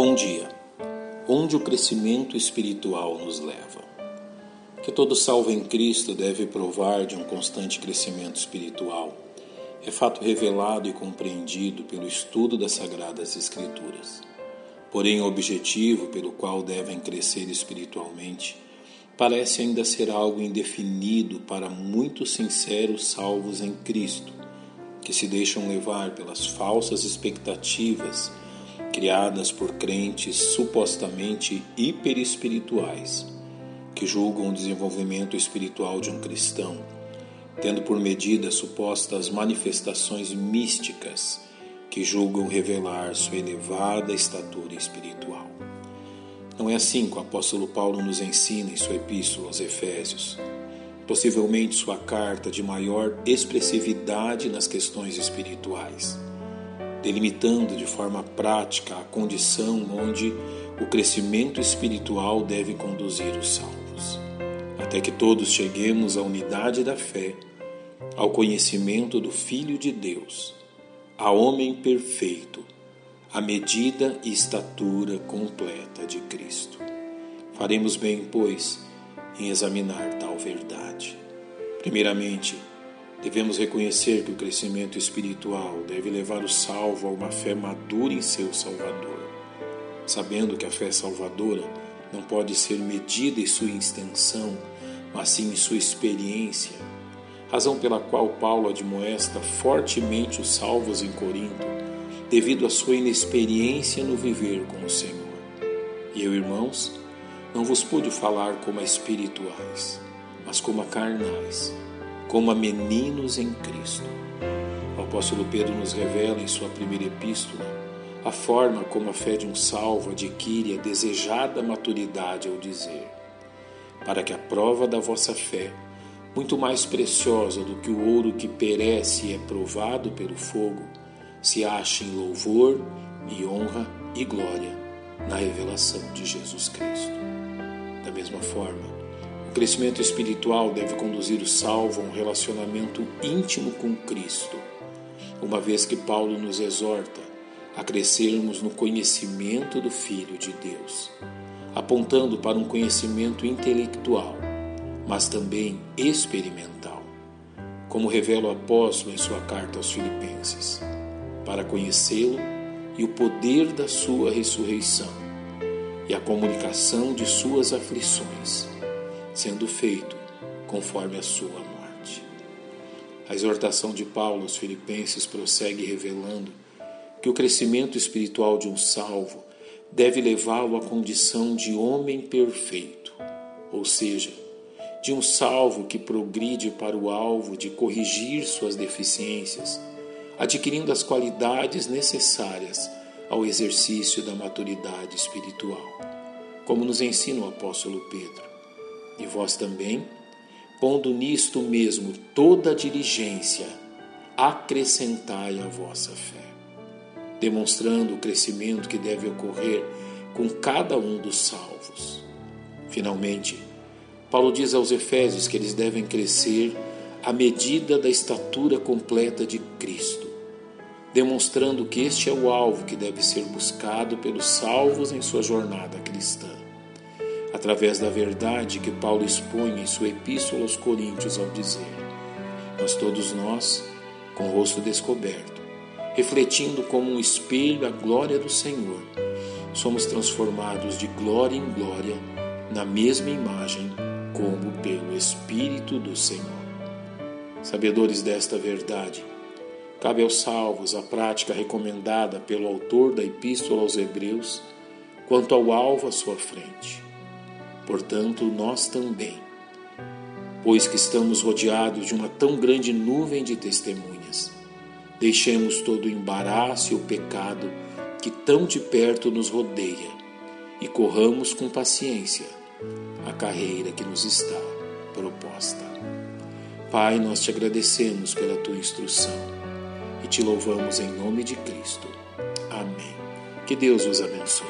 Bom dia. Onde o crescimento espiritual nos leva? Que todo salvo em Cristo deve provar de um constante crescimento espiritual. É fato revelado e compreendido pelo estudo das Sagradas Escrituras. Porém, o objetivo pelo qual devem crescer espiritualmente parece ainda ser algo indefinido para muitos sinceros salvos em Cristo, que se deixam levar pelas falsas expectativas criadas por crentes supostamente hiperespirituais, que julgam o desenvolvimento espiritual de um cristão, tendo por medida supostas manifestações místicas que julgam revelar sua elevada estatura espiritual. Não é assim que o apóstolo Paulo nos ensina em sua epístola aos Efésios, possivelmente sua carta de maior expressividade nas questões espirituais delimitando de forma prática a condição onde o crescimento espiritual deve conduzir os salvos, até que todos cheguemos à unidade da fé, ao conhecimento do Filho de Deus, a homem perfeito, à medida e estatura completa de Cristo. Faremos bem, pois, em examinar tal verdade. Primeiramente, Devemos reconhecer que o crescimento espiritual deve levar o salvo a uma fé madura em seu Salvador, sabendo que a fé salvadora não pode ser medida em sua extensão, mas sim em sua experiência, razão pela qual Paulo admoesta fortemente os salvos em Corinto, devido à sua inexperiência no viver com o Senhor. E eu, irmãos, não vos pude falar como a espirituais, mas como a carnais como a meninos em Cristo. O apóstolo Pedro nos revela em sua primeira epístola a forma como a fé de um salvo adquire a desejada maturidade ao dizer: Para que a prova da vossa fé, muito mais preciosa do que o ouro que perece e é provado pelo fogo, se ache em louvor e honra e glória na revelação de Jesus Cristo. Da mesma forma, o crescimento espiritual deve conduzir o salvo a um relacionamento íntimo com Cristo, uma vez que Paulo nos exorta a crescermos no conhecimento do Filho de Deus, apontando para um conhecimento intelectual, mas também experimental, como revela o apóstolo em sua carta aos Filipenses, para conhecê-lo e o poder da sua ressurreição e a comunicação de suas aflições sendo feito conforme a sua morte. A exortação de Paulo aos Filipenses prossegue revelando que o crescimento espiritual de um salvo deve levá-lo à condição de homem perfeito, ou seja, de um salvo que progride para o alvo de corrigir suas deficiências, adquirindo as qualidades necessárias ao exercício da maturidade espiritual, como nos ensina o apóstolo Pedro. E vós também, pondo nisto mesmo toda a diligência, acrescentai a vossa fé, demonstrando o crescimento que deve ocorrer com cada um dos salvos. Finalmente, Paulo diz aos Efésios que eles devem crescer à medida da estatura completa de Cristo, demonstrando que este é o alvo que deve ser buscado pelos salvos em sua jornada cristã através da verdade que Paulo expõe em sua epístola aos Coríntios ao dizer: Mas todos nós, com o rosto descoberto, refletindo como um espelho a glória do Senhor, somos transformados de glória em glória na mesma imagem, como pelo Espírito do Senhor. Sabedores desta verdade, cabe aos salvos a prática recomendada pelo autor da Epístola aos Hebreus quanto ao alvo à sua frente portanto, nós também, pois que estamos rodeados de uma tão grande nuvem de testemunhas, deixemos todo o embaraço e o pecado que tão de perto nos rodeia e corramos com paciência a carreira que nos está proposta. Pai, nós te agradecemos pela tua instrução e te louvamos em nome de Cristo. Amém. Que Deus os abençoe.